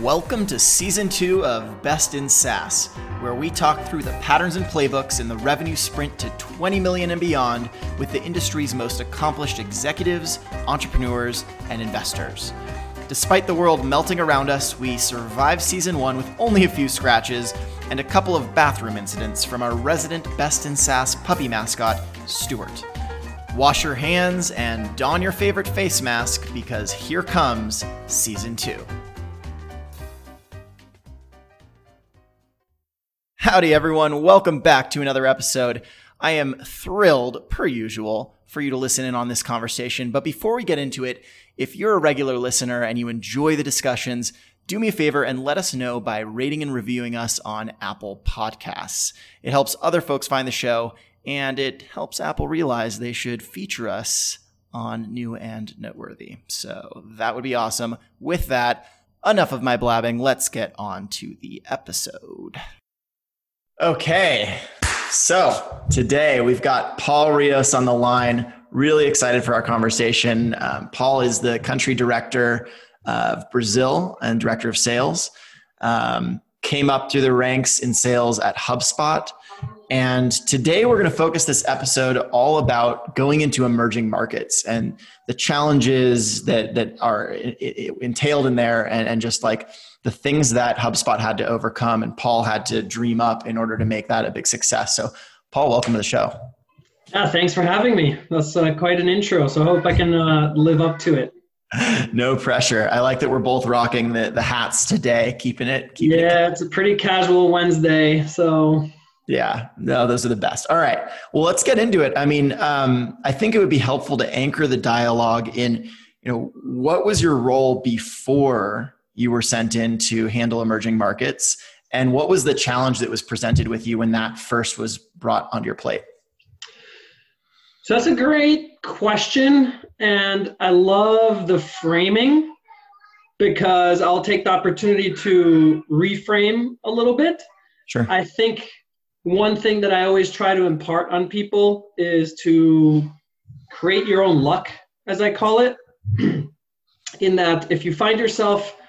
Welcome to season two of Best in SaaS, where we talk through the patterns and playbooks in the revenue sprint to 20 million and beyond with the industry's most accomplished executives, entrepreneurs, and investors. Despite the world melting around us, we survived season one with only a few scratches and a couple of bathroom incidents from our resident Best in SaaS puppy mascot, Stuart. Wash your hands and don your favorite face mask because here comes season two. Howdy, everyone. Welcome back to another episode. I am thrilled, per usual, for you to listen in on this conversation. But before we get into it, if you're a regular listener and you enjoy the discussions, do me a favor and let us know by rating and reviewing us on Apple Podcasts. It helps other folks find the show and it helps Apple realize they should feature us on New and Noteworthy. So that would be awesome. With that, enough of my blabbing. Let's get on to the episode. Okay. So today we've got Paul Rios on the line. Really excited for our conversation. Um, Paul is the country director of Brazil and director of sales. Um, came up through the ranks in sales at HubSpot. And today we're going to focus this episode all about going into emerging markets and the challenges that, that are entailed in there and, and just like the things that HubSpot had to overcome and Paul had to dream up in order to make that a big success. So, Paul, welcome to the show. Yeah, thanks for having me. That's uh, quite an intro. So, I hope I can uh, live up to it. no pressure. I like that we're both rocking the, the hats today, keeping it. Keeping yeah, it. it's a pretty casual Wednesday. So, yeah, no, those are the best. All right. Well, let's get into it. I mean, um, I think it would be helpful to anchor the dialogue in, you know, what was your role before you were sent in to handle emerging markets? And what was the challenge that was presented with you when that first was brought onto your plate? So that's a great question and i love the framing because i'll take the opportunity to reframe a little bit. Sure. I think one thing that i always try to impart on people is to create your own luck as i call it in that if you find yourself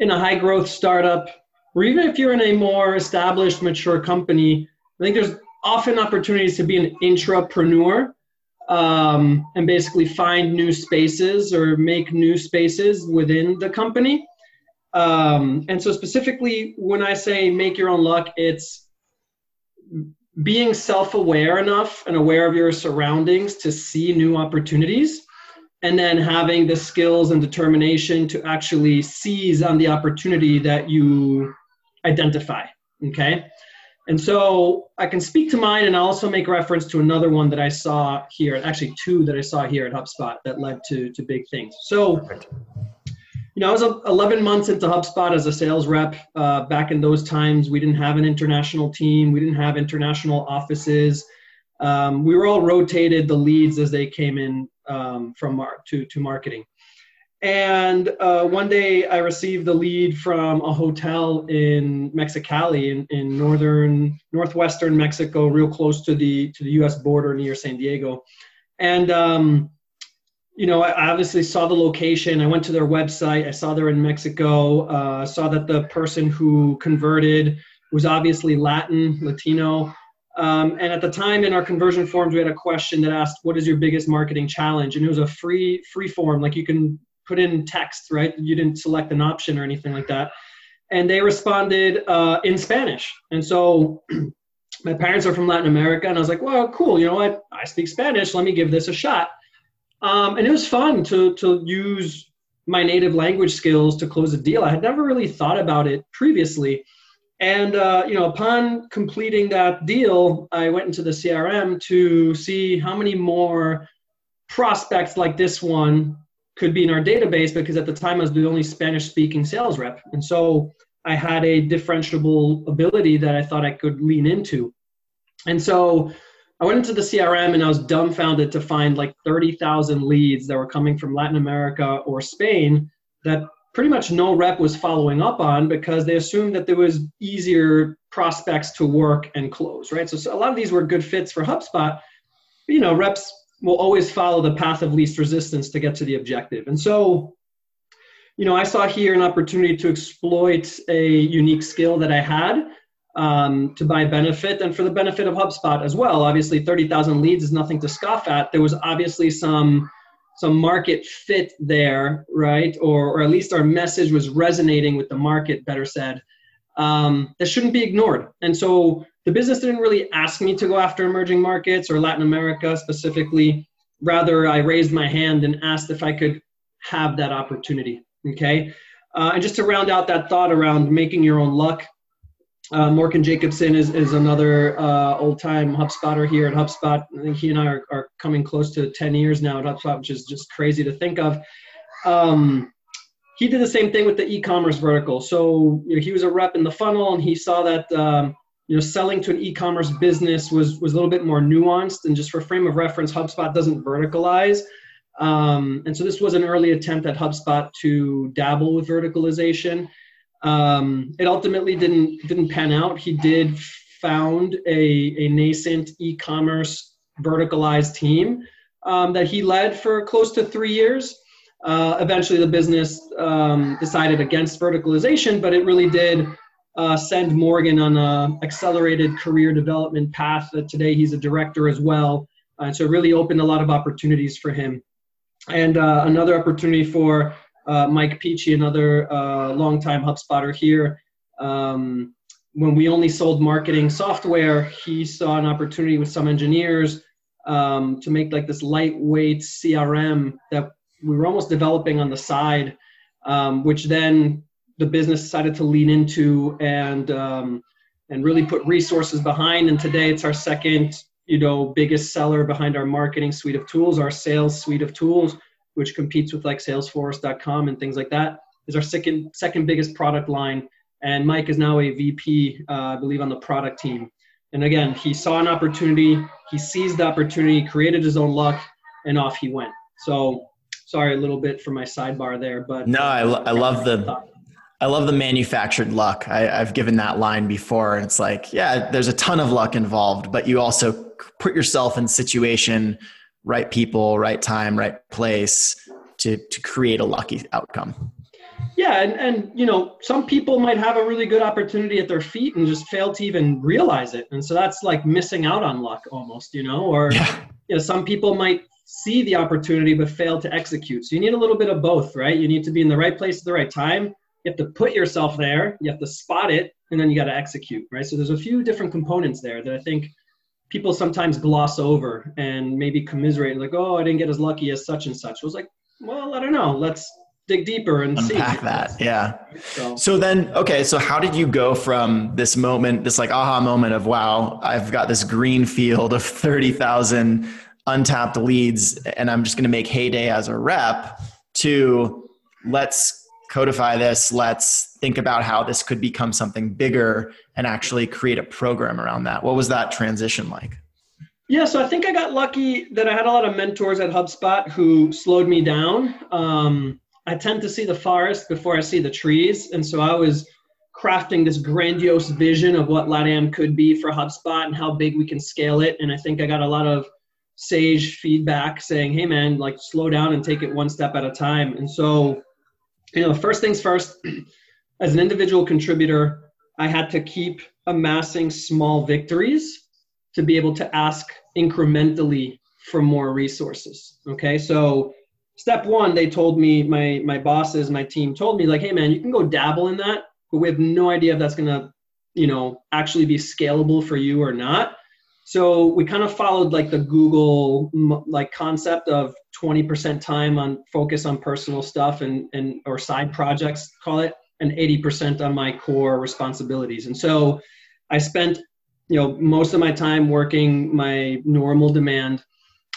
in a high growth startup, or even if you're in a more established, mature company, I think there's often opportunities to be an intrapreneur um, and basically find new spaces or make new spaces within the company. Um, and so, specifically, when I say make your own luck, it's being self aware enough and aware of your surroundings to see new opportunities and then having the skills and determination to actually seize on the opportunity that you identify okay? And so i can speak to mine and i also make reference to another one that i saw here actually two that i saw here at hubspot that led to to big things. So you know i was 11 months into hubspot as a sales rep uh, back in those times we didn't have an international team we didn't have international offices um, we were all rotated the leads as they came in um, from mar- to, to marketing. And uh, one day I received the lead from a hotel in Mexicali in, in northern, northwestern Mexico, real close to the, to the US border near San Diego. And, um, you know, I obviously saw the location. I went to their website. I saw they're in Mexico. Uh, saw that the person who converted was obviously Latin, Latino. Um, and at the time in our conversion forms, we had a question that asked, "What is your biggest marketing challenge?" And it was a free free form, like you can put in text, right? You didn't select an option or anything like that. And they responded uh, in Spanish. And so my parents are from Latin America, and I was like, "Well, cool. You know what? I speak Spanish. Let me give this a shot." Um, and it was fun to to use my native language skills to close a deal. I had never really thought about it previously. And uh, you know, upon completing that deal, I went into the CRM to see how many more prospects like this one could be in our database because at the time I was the only Spanish-speaking sales rep, and so I had a differentiable ability that I thought I could lean into. And so I went into the CRM and I was dumbfounded to find like 30,000 leads that were coming from Latin America or Spain that pretty much no rep was following up on because they assumed that there was easier prospects to work and close, right? So, so, a lot of these were good fits for HubSpot. But, you know, reps will always follow the path of least resistance to get to the objective. And so, you know, I saw here an opportunity to exploit a unique skill that I had um, to my benefit and for the benefit of HubSpot as well. Obviously, 30,000 leads is nothing to scoff at. There was obviously some some market fit there, right? Or, or at least our message was resonating with the market, better said. Um, that shouldn't be ignored. And so the business didn't really ask me to go after emerging markets or Latin America specifically. Rather, I raised my hand and asked if I could have that opportunity. Okay. Uh, and just to round out that thought around making your own luck, uh, Morgan Jacobson is, is another uh, old time HubSpotter here at HubSpot. I think he and I are, are coming close to 10 years now at HubSpot, which is just crazy to think of. Um, he did the same thing with the e-commerce vertical. So you know, he was a rep in the funnel, and he saw that um, you know selling to an e-commerce business was was a little bit more nuanced. And just for frame of reference, HubSpot doesn't verticalize. Um, and so this was an early attempt at HubSpot to dabble with verticalization. Um, it ultimately didn't didn't pan out. He did found a, a nascent e-commerce verticalized team um, that he led for close to three years. Uh, eventually, the business um, decided against verticalization, but it really did uh, send Morgan on an accelerated career development path. That today he's a director as well, and so it really opened a lot of opportunities for him. And uh, another opportunity for uh, Mike Peachy, another uh, longtime HubSpotter here. Um, when we only sold marketing software, he saw an opportunity with some engineers um, to make like this lightweight CRM that we were almost developing on the side, um, which then the business decided to lean into and um, and really put resources behind. And today it's our second, you know, biggest seller behind our marketing suite of tools, our sales suite of tools which competes with like Salesforce.com and things like that, is our second second biggest product line. And Mike is now a VP, uh, I believe, on the product team. And again, he saw an opportunity, he seized the opportunity, created his own luck, and off he went. So sorry a little bit for my sidebar there, but no, I, lo- I love the I love the manufactured luck. I, have given that line before, and it's like, yeah, there's a ton of luck involved, but you also put yourself in situation right people, right time, right place to to create a lucky outcome. Yeah, and, and you know, some people might have a really good opportunity at their feet and just fail to even realize it. And so that's like missing out on luck almost, you know, or yeah. you know, some people might see the opportunity but fail to execute. So you need a little bit of both, right? You need to be in the right place at the right time. You have to put yourself there, you have to spot it, and then you got to execute, right? So there's a few different components there that I think people sometimes gloss over and maybe commiserate, like, oh, I didn't get as lucky as such and such. I was like, well, I don't know. Let's dig deeper and unpack see. that. Yeah. So. so then, okay. So how did you go from this moment, this like aha moment of wow, I've got this green field of thirty thousand untapped leads, and I'm just going to make heyday as a rep, to let's codify this. Let's think about how this could become something bigger and actually create a program around that. What was that transition like? Yeah, so I think I got lucky that I had a lot of mentors at HubSpot who slowed me down. Um, I tend to see the forest before I see the trees. And so I was crafting this grandiose vision of what LATAM could be for HubSpot and how big we can scale it. And I think I got a lot of sage feedback saying, hey, man, like slow down and take it one step at a time. And so you know, first things first, as an individual contributor, I had to keep amassing small victories to be able to ask incrementally for more resources. Okay, so step one, they told me, my my bosses, my team told me, like, hey man, you can go dabble in that, but we have no idea if that's gonna, you know, actually be scalable for you or not. So we kind of followed like the Google like concept of 20% time on focus on personal stuff and, and or side projects, call it, and 80% on my core responsibilities. And so I spent, you know, most of my time working my normal demand.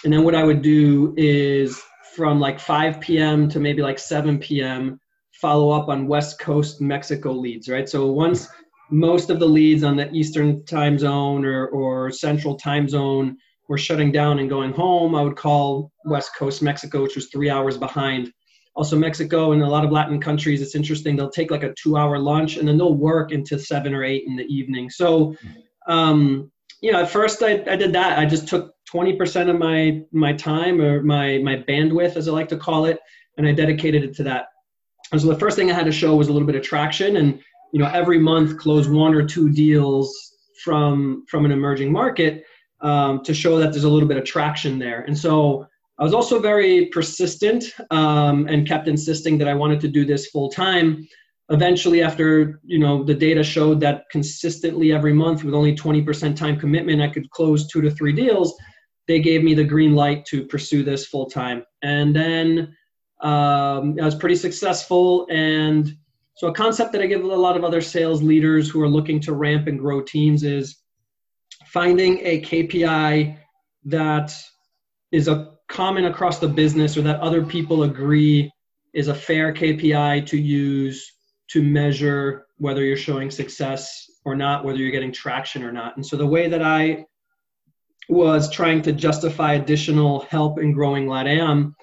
And then what I would do is from like 5 p.m. to maybe like 7 p.m. follow up on West Coast Mexico leads, right? So once most of the leads on the Eastern time zone or, or Central time zone were shutting down and going home, I would call West Coast Mexico, which was three hours behind. Also, Mexico and a lot of Latin countries, it's interesting. They'll take like a two hour lunch and then they'll work into seven or eight in the evening. So, um, you know, at first I, I did that. I just took 20% of my, my time or my, my bandwidth, as I like to call it, and I dedicated it to that. And so the first thing I had to show was a little bit of traction, and you know every month close one or two deals from from an emerging market um, to show that there's a little bit of traction there. And so I was also very persistent um, and kept insisting that I wanted to do this full time. Eventually, after you know the data showed that consistently every month with only 20% time commitment, I could close two to three deals. They gave me the green light to pursue this full time, and then um, I was pretty successful. And so, a concept that I give a lot of other sales leaders who are looking to ramp and grow teams is finding a KPI that is a common across the business or that other people agree is a fair KPI to use to measure whether you're showing success or not, whether you're getting traction or not. And so the way that I was trying to justify additional help in growing LATAM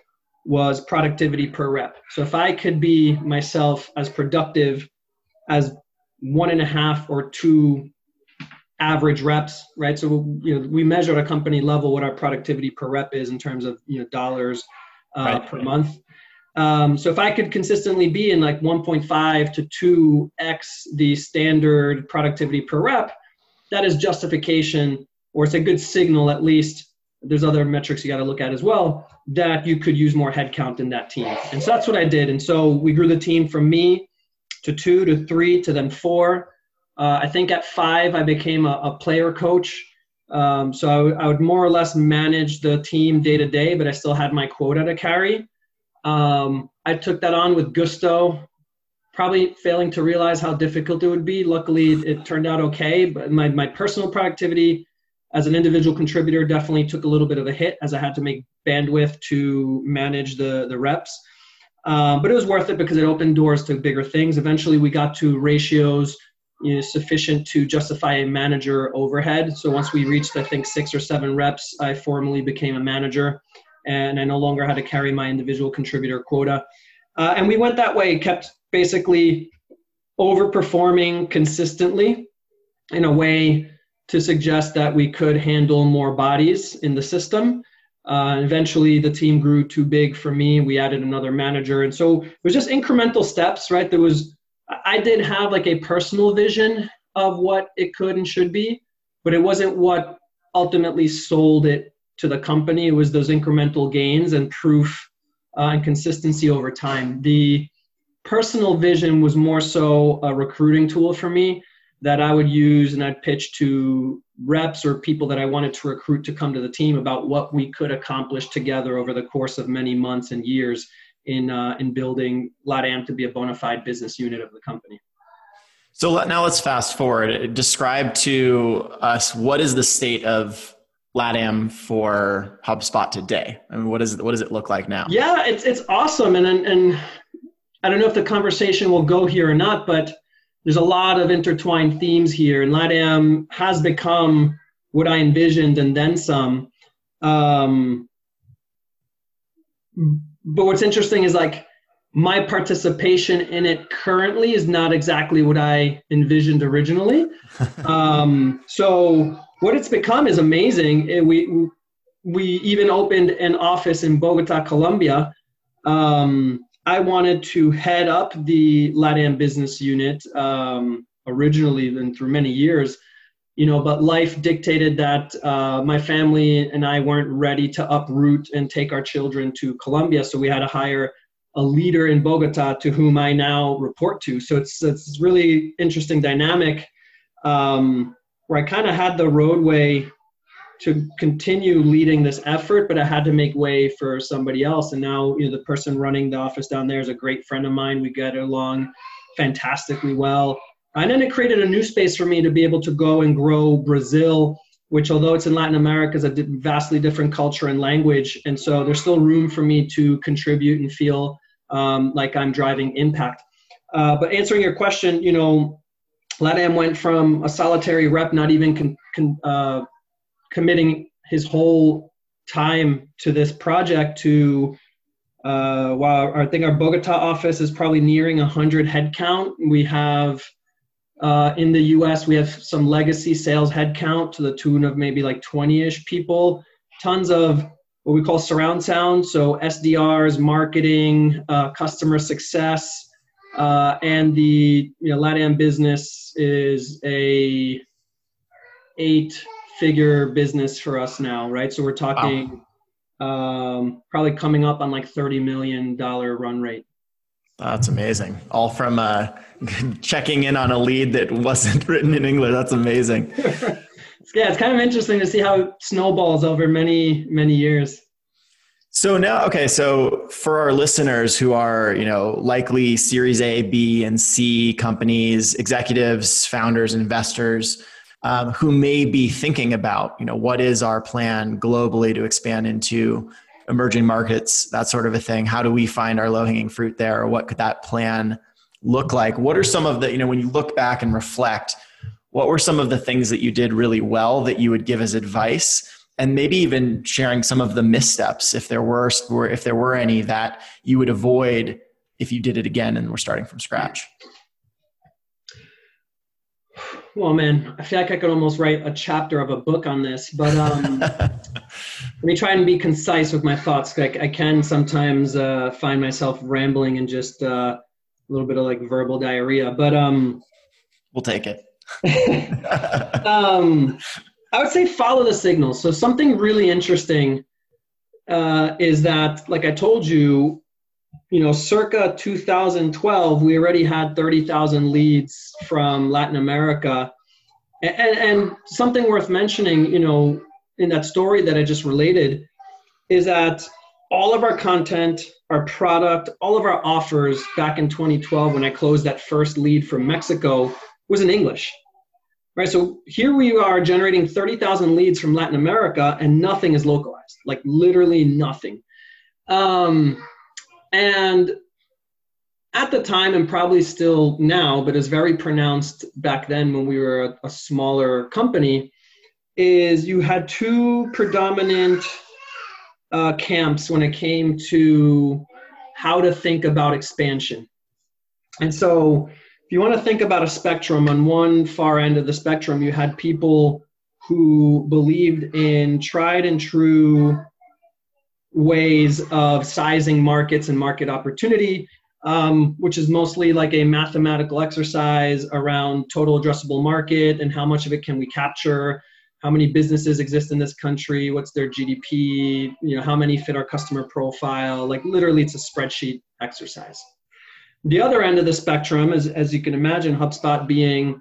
was productivity per rep. So if I could be myself as productive as one and a half or two average reps, right? So you know, we measure at a company level what our productivity per rep is in terms of you know dollars uh, right. per month. Um, so if I could consistently be in like 1.5 to 2x the standard productivity per rep, that is justification, or it's a good signal at least. There's other metrics you got to look at as well that you could use more headcount in that team. And so that's what I did. And so we grew the team from me to two to three to then four uh, I think at five, I became a, a player coach. Um, so I, w- I would more or less manage the team day to day, but I still had my quota to carry. Um, I took that on with gusto, probably failing to realize how difficult it would be. Luckily, it turned out okay. But my, my personal productivity as an individual contributor definitely took a little bit of a hit as I had to make bandwidth to manage the, the reps. Um, but it was worth it because it opened doors to bigger things. Eventually, we got to ratios you know, sufficient to justify a manager overhead. So once we reached, I think, six or seven reps, I formally became a manager and I no longer had to carry my individual contributor quota. Uh, and we went that way, kept basically overperforming consistently in a way to suggest that we could handle more bodies in the system. Uh, eventually, the team grew too big for me. We added another manager. And so it was just incremental steps, right? There was I did have like a personal vision of what it could and should be, but it wasn't what ultimately sold it to the company. It was those incremental gains and proof uh, and consistency over time. The personal vision was more so a recruiting tool for me that I would use and I'd pitch to reps or people that I wanted to recruit to come to the team about what we could accomplish together over the course of many months and years in uh, in building LATAM to be a bona fide business unit of the company. So now let's fast forward. Describe to us what is the state of LATAM for HubSpot today? I mean, what is it, what does it look like now? Yeah, it's it's awesome, and and, and I don't know if the conversation will go here or not, but there's a lot of intertwined themes here, and LATAM has become what I envisioned and then some. Um, but what's interesting is like my participation in it currently is not exactly what I envisioned originally. um, so what it's become is amazing. It, we we even opened an office in Bogota, Colombia. Um, I wanted to head up the LATAM business unit um, originally, and through many years you know but life dictated that uh, my family and i weren't ready to uproot and take our children to colombia. So we had to hire a leader in bogota to whom i now report to. So it's it's really interesting dynamic um, where i kind of had the roadway to continue leading this effort but i had to make way for somebody else and now you know the person running the office down there is a great friend of mine we get along fantastically well and then it created a new space for me to be able to go and grow Brazil, which, although it's in Latin America, is a vastly different culture and language. And so there's still room for me to contribute and feel um, like I'm driving impact. Uh, but answering your question, you know, LATAM went from a solitary rep, not even con- con- uh, committing his whole time to this project, to uh, while I think our Bogota office is probably nearing 100 headcount. We have uh, in the US, we have some legacy sales headcount to the tune of maybe like 20 ish people, tons of what we call surround sound. So SDRs, marketing, uh, customer success, Uh, and the you know LATAM business is a eight figure business for us now, right? So we're talking wow. um, probably coming up on like thirty million dollar run rate. That's amazing. All from uh, checking in on a lead that wasn't written in English. That's amazing. yeah, it's kind of interesting to see how it snowballs over many many years. So now, okay, so for our listeners who are, you know, likely Series A, B, and C companies, executives, founders, investors, um, who may be thinking about, you know, what is our plan globally to expand into emerging markets, that sort of a thing. How do we find our low hanging fruit there? Or what could that plan look like? What are some of the, you know, when you look back and reflect, what were some of the things that you did really well that you would give as advice? And maybe even sharing some of the missteps, if there were, if there were any that you would avoid if you did it again and we're starting from scratch. Well, man, I feel like I could almost write a chapter of a book on this, but um, let me try and be concise with my thoughts. I, I can sometimes uh, find myself rambling and just uh, a little bit of like verbal diarrhea, but um, we'll take it. um, I would say follow the signals. So something really interesting uh, is that, like I told you, you know, circa 2012, we already had 30,000 leads from Latin America. And, and, something worth mentioning, you know, in that story that I just related, is that all of our content, our product, all of our offers back in 2012, when I closed that first lead from Mexico, was in English. Right, so here we are generating 30,000 leads from Latin America, and nothing is localized, like literally nothing. Um, and at the time, and probably still now, but is very pronounced back then when we were a, a smaller company, is you had two predominant uh, camps when it came to how to think about expansion. And so, if you want to think about a spectrum, on one far end of the spectrum, you had people who believed in tried and true ways of sizing markets and market opportunity, um, which is mostly like a mathematical exercise around total addressable market and how much of it can we capture, how many businesses exist in this country, what's their GDP, you know, how many fit our customer profile. Like literally, it's a spreadsheet exercise. The other end of the spectrum is, as you can imagine, HubSpot being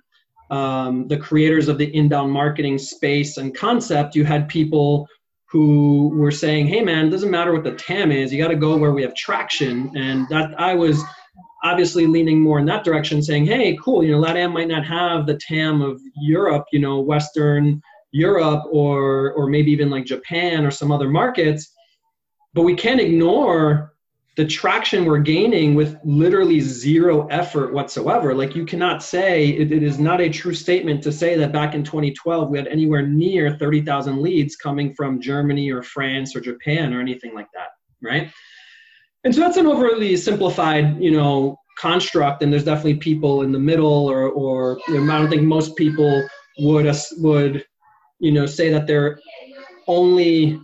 um, the creators of the inbound marketing space and concept, you had people who were saying, "Hey, man, it doesn't matter what the TAM is. You got to go where we have traction." And that I was obviously leaning more in that direction, saying, "Hey, cool. You know, LATAM might not have the TAM of Europe. You know, Western Europe, or or maybe even like Japan or some other markets, but we can't ignore." The traction we're gaining with literally zero effort whatsoever. Like you cannot say it, it is not a true statement to say that back in 2012 we had anywhere near 30,000 leads coming from Germany or France or Japan or anything like that, right? And so that's an overly simplified, you know, construct. And there's definitely people in the middle, or or you know, I don't think most people would would you know say that they're only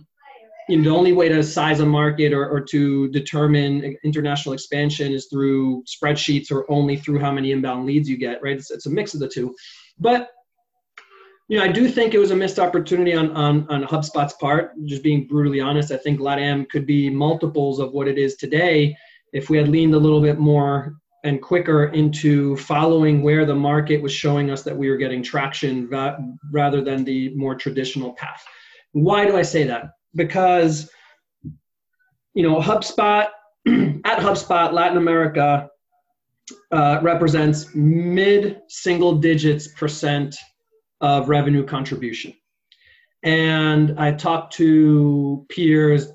you know, the only way to size a market or, or to determine international expansion is through spreadsheets or only through how many inbound leads you get, right? It's, it's a mix of the two. But you know, I do think it was a missed opportunity on, on, on HubSpot's part. Just being brutally honest, I think LATAM could be multiples of what it is today if we had leaned a little bit more and quicker into following where the market was showing us that we were getting traction rather than the more traditional path. Why do I say that? Because you know HubSpot at HubSpot Latin America uh, represents mid single digits percent of revenue contribution. And I talk to peers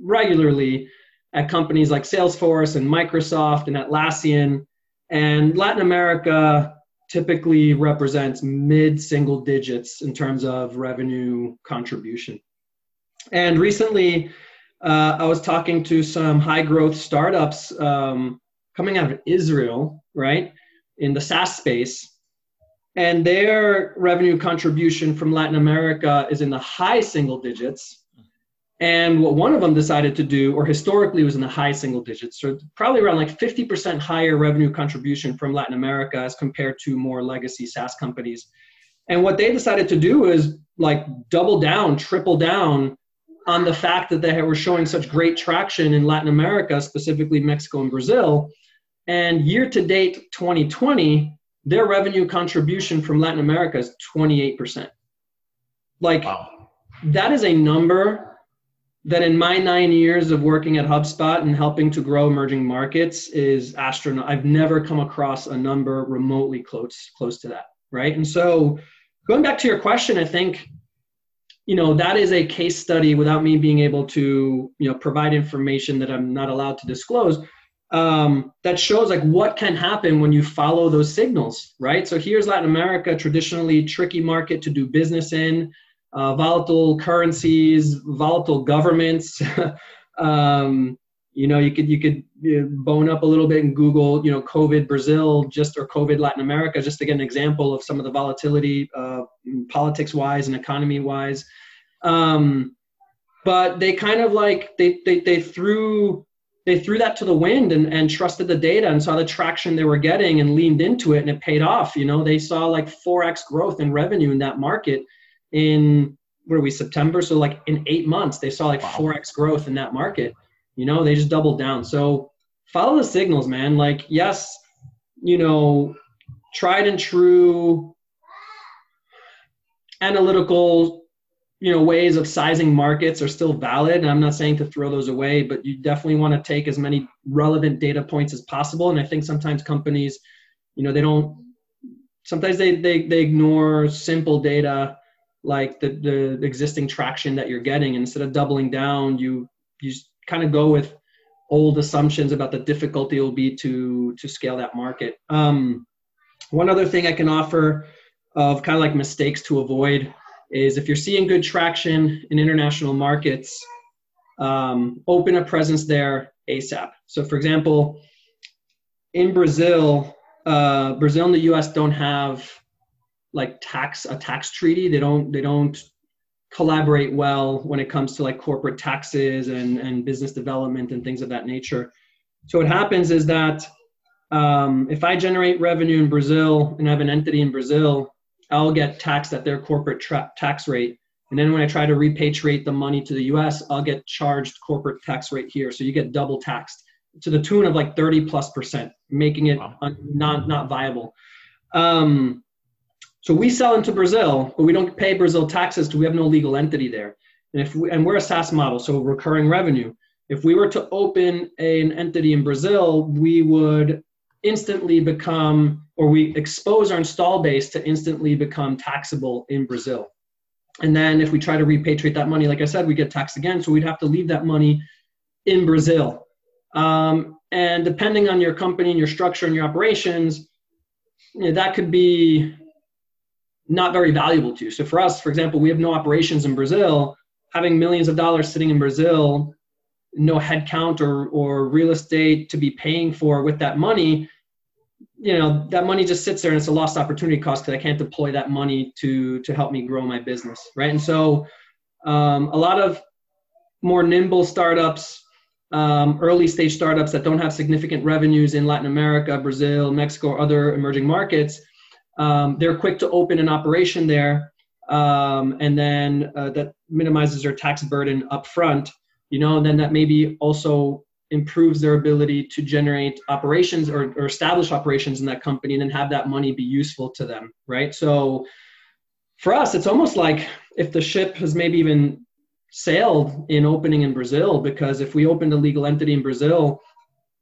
regularly at companies like Salesforce and Microsoft and Atlassian. And Latin America typically represents mid single digits in terms of revenue contribution. And recently, uh, I was talking to some high growth startups um, coming out of Israel, right, in the SaaS space. And their revenue contribution from Latin America is in the high single digits. And what one of them decided to do, or historically was in the high single digits, so probably around like 50% higher revenue contribution from Latin America as compared to more legacy SaaS companies. And what they decided to do is like double down, triple down on the fact that they were showing such great traction in Latin America, specifically Mexico and Brazil. And year to date 2020, their revenue contribution from Latin America is 28%. Like, wow. that is a number that in my nine years of working at HubSpot and helping to grow emerging markets is astronaut. I've never come across a number remotely close close to that, right? And so, going back to your question, I think you know that is a case study without me being able to you know provide information that i'm not allowed to disclose um, that shows like what can happen when you follow those signals right? So here's latin america traditionally tricky market to do business in uh, volatile currencies volatile governments um, you know you could you could bone up a little bit and google you know covid brazil just or covid latin america just to get an example of some of the volatility uh, politics wise and economy wise. Um, but they kind of like they, they they threw they threw that to the wind and, and trusted the data and saw the traction they were getting and leaned into it and it paid off. You know they saw like 4x growth in revenue in that market in what are we september? So like in eight months they saw like wow. 4x growth in that market you know, they just doubled down. So follow the signals, man. Like, yes, you know, tried and true analytical, you know, ways of sizing markets are still valid. And I'm not saying to throw those away, but you definitely want to take as many relevant data points as possible. And I think sometimes companies, you know, they don't sometimes they they, they ignore simple data like the, the existing traction that you're getting and instead of doubling down you you kind of go with old assumptions about the difficulty it will be to to scale that market. Um, one other thing I can offer of kind of like mistakes to avoid is if you're seeing good traction in international markets, um, open a presence there ASAP. So, for example, in Brazil, uh, Brazil and the U.S. don't have like tax a tax treaty. They don't they don't collaborate well when it comes to like corporate taxes and, and business development and things of that nature. So what happens is that um, if I generate revenue in Brazil and I have an entity in Brazil, I'll get taxed at their corporate tra- tax rate. And then when I try to repatriate the money to the US, I'll get charged corporate tax rate here. So you get double taxed to the tune of like 30 plus percent, making it wow. un- not, not viable. Um, so we sell into Brazil, but we don't pay Brazil taxes we have no legal entity there. And if we, and we're a SaaS model, so recurring revenue. If we were to open a, an entity in Brazil, we would instantly become, or we expose our install base to instantly become taxable in Brazil. And then if we try to repatriate that money, like I said, we get taxed again. So we'd have to leave that money in Brazil. Um, and depending on your company and your structure and your operations, you know, that could be not very valuable to. You. So for us, for example, we have no operations in Brazil. Having millions of dollars sitting in Brazil, no headcount or, or real estate to be paying for with that money, you know, that money just sits there and it's a lost opportunity cost because I can't deploy that money to to help me grow my business, right? And so um, a lot of more nimble startups, um, early stage startups that don't have significant revenues in Latin America, Brazil, Mexico, or other emerging markets – um, they're quick to open an operation there, um, and then uh, that minimizes their tax burden up front. You know, and then that maybe also improves their ability to generate operations or, or establish operations in that company and then have that money be useful to them, right? So for us, it's almost like if the ship has maybe even sailed in opening in Brazil, because if we opened a legal entity in Brazil,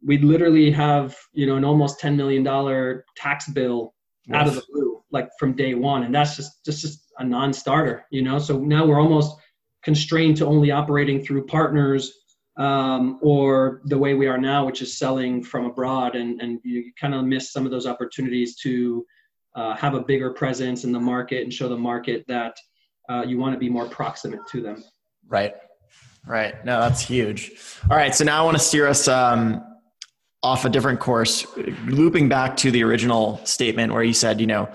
we'd literally have you know an almost $10 million tax bill yes. out of the blue, like from day one, and that's just just just a non-starter, you know. So now we're almost constrained to only operating through partners um, or the way we are now, which is selling from abroad, and and you kind of miss some of those opportunities to uh, have a bigger presence in the market and show the market that uh, you want to be more proximate to them. Right. Right. No, that's huge. All right. So now I want to steer us um, off a different course, looping back to the original statement where you said, you know,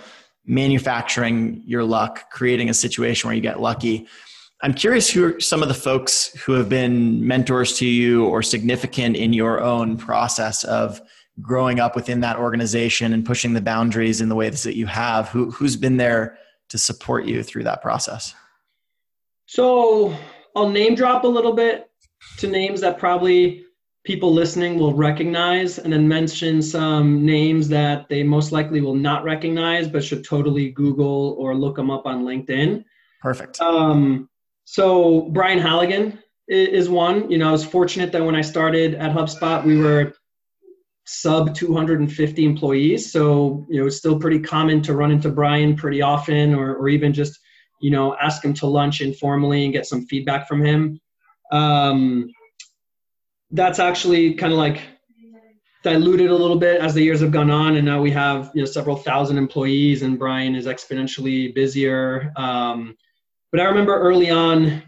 manufacturing your luck, creating a situation where you get lucky. I'm curious who are some of the folks who have been mentors to you or significant in your own process of growing up within that organization and pushing the boundaries in the ways that you have. Who, who's been there to support you through that process? So I'll name drop a little bit to names that probably people listening will recognize, and then mention some names that they most likely will not recognize, but should totally Google or look them up on LinkedIn. Perfect. Um, so Brian Halligan is one. You know, I was fortunate that when I started at HubSpot, we were sub 250 employees. So, you know, it's still pretty common to run into Brian pretty often or, or even just, you know, ask him to lunch informally and get some feedback from him. Um, that's actually kind of like diluted a little bit as the years have gone on and now we have you know several thousand employees and brian is exponentially busier. Um, but i remember early on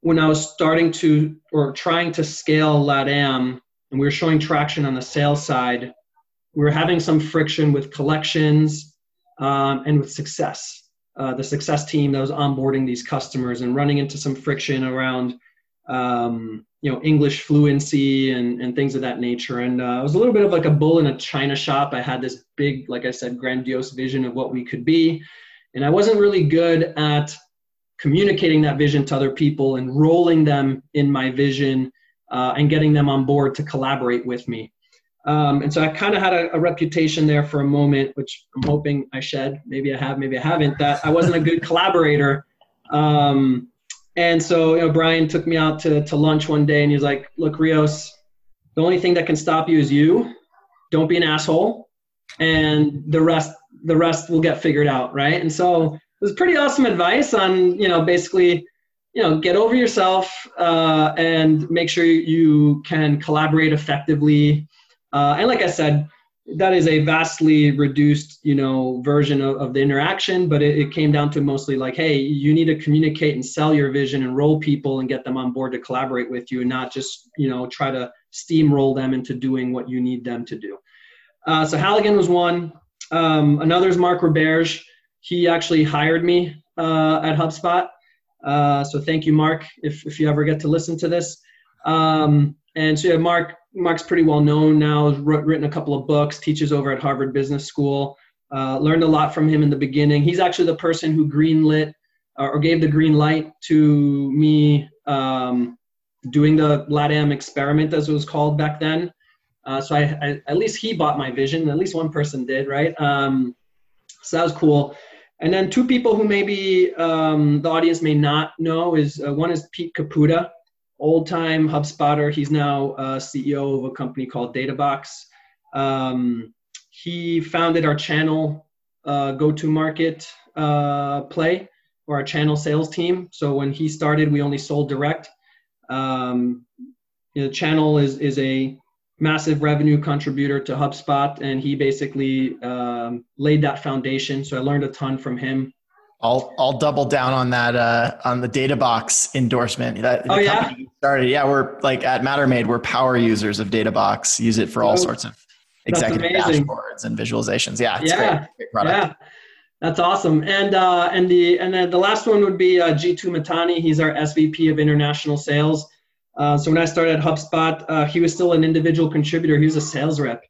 when i was starting to or trying to scale latam and we were showing traction on the sales side we were having some friction with collections um, and with success. Uh, the success team that was onboarding these customers and running into some friction around um, you know English fluency and and things of that nature. And uh, I was a little bit of like a bull in a china shop. I had this big, like I said, grandiose vision of what we could be, and I wasn't really good at communicating that vision to other people and rolling them in my vision uh, and getting them on board to collaborate with me. Um, and so I kind of had a, a, reputation there for a moment, which I'm hoping I shed. Maybe I have, maybe I haven't. That I wasn't a good collaborator. Um, and so, you know, Brian took me out to, to lunch one day and he was like, look, Rios, the only thing that can stop you is you. Don't be an asshole. And the rest, the rest will get figured out. Right. And so it was pretty awesome advice on, you know, basically, you know, get over yourself uh, and make sure you can collaborate effectively. Uh, and like I said, that is a vastly reduced you know version of, of the interaction but it, it, came down to mostly like hey you need to communicate and sell your vision and roll people and get them on board to collaborate with you and not just you know try to steamroll them into doing what you need them to do. Uh, so halligan was one. Um, another is mark roberge. He actually hired me uh, at hubspot. Uh, so thank you mark if, if you ever get to listen to this. Um, and so yeah, mark Mark's pretty well known now, written a couple of books, teaches over at Harvard Business School. Uh, learned a lot from him in the beginning. He's actually the person who greenlit or gave the green light to me um, doing the LATAM experiment, as it was called back then. Uh, so I, I, at least he bought my vision. At least one person did, right? Um, so that was cool. And then two people who maybe um, the audience may not know is uh, one is Pete Caputa old time HubSpotter. He's now uh, CEO of a company called DataBox. Um, he founded our channel uh, go to market uh, play or our channel sales team. So when he started, we only sold direct. Um, the channel is, is a massive revenue contributor to HubSpot, and he basically um, laid that foundation. So I learned a ton from him. I'll I'll double down on that uh, on the DataBox endorsement. That, oh yeah, started. Yeah, we're like at Mattermade, we're power users of DataBox. Use it for all oh, sorts of executive dashboards and visualizations. Yeah, it's yeah, great, great product. Yeah. That's awesome. And uh, and the and then the last one would be uh, Jeetu Mahtani. He's our SVP of international sales. Uh, so when I started at HubSpot, uh, he was still an individual contributor. He was a sales rep.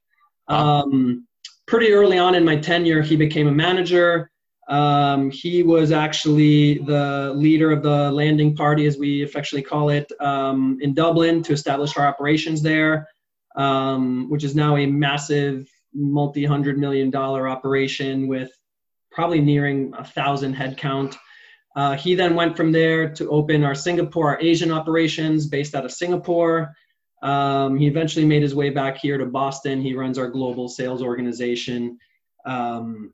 Um, pretty early on in my tenure, he became a manager. Um, he was actually the leader of the landing party, as we affectionately call it, um, in Dublin to establish our operations there, um, which is now a massive multi hundred million dollar operation with probably nearing a thousand headcount. Uh, he then went from there to open our Singapore, our Asian operations based out of Singapore. Um, he eventually made his way back here to Boston. He runs our global sales organization. Um,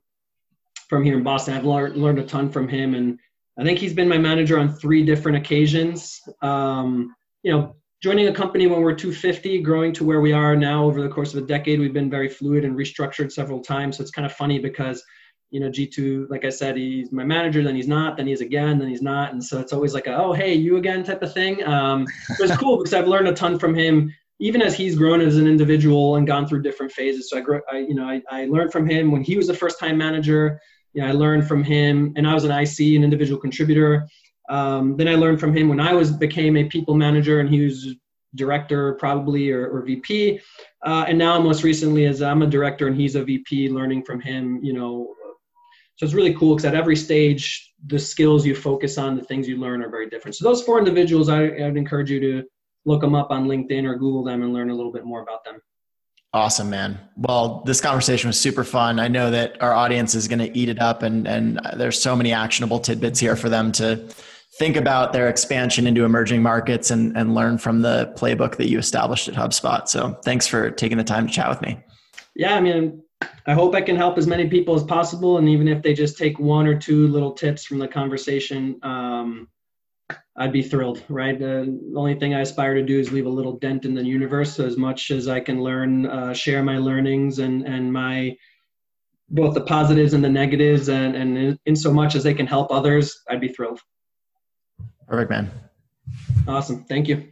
from here in Boston. I've learned learned a ton from him, and I think he's been my manager on three different occasions. Um, you know, joining a company when we're 250, growing to where we are now over the course of a decade, we've been very fluid and restructured several times. So it's kind of funny because you know, Jeetu, like I said, he's my manager, then he's not, then he's again, then he's not. And so it's always like, a, oh, hey, you again type of thing. Um, it's cool because I've learned a ton from him, even as he's grown as an individual and gone through different phases. So I, grew, I you know, I, I learned from him when he was a first time manager you know, I learned from him, and I was an IC, an individual contributor. Um, then I learned from him when I was became a people manager, and he was director probably or, or VP. Uh, and now most recently as I'm a director and he's a VP, learning from him. You know, so it's really cool because at every stage, the skills you focus on, the things you learn are very different. So those four individuals, I, I'd encourage you to look them up on LinkedIn or Google them and learn a little bit more about them. Awesome, man. Well, this conversation was super fun. I know that our audience is going to eat it up, and and there's so many actionable tidbits here for them to think about their expansion into emerging markets and and learn from the playbook that you established at HubSpot. So, thanks for taking the time to chat with me. Yeah, I mean, I hope I can help as many people as possible, and even if they just take one or two little tips from the conversation, um, I'd be thrilled, right? Uh, the only thing I aspire to do is leave a little dent in the universe. So as much as I can learn, uh, share my learnings and and my both the positives and the negatives, and and in, in so much as they can help others, I'd be thrilled. Perfect, man. Awesome. Thank you.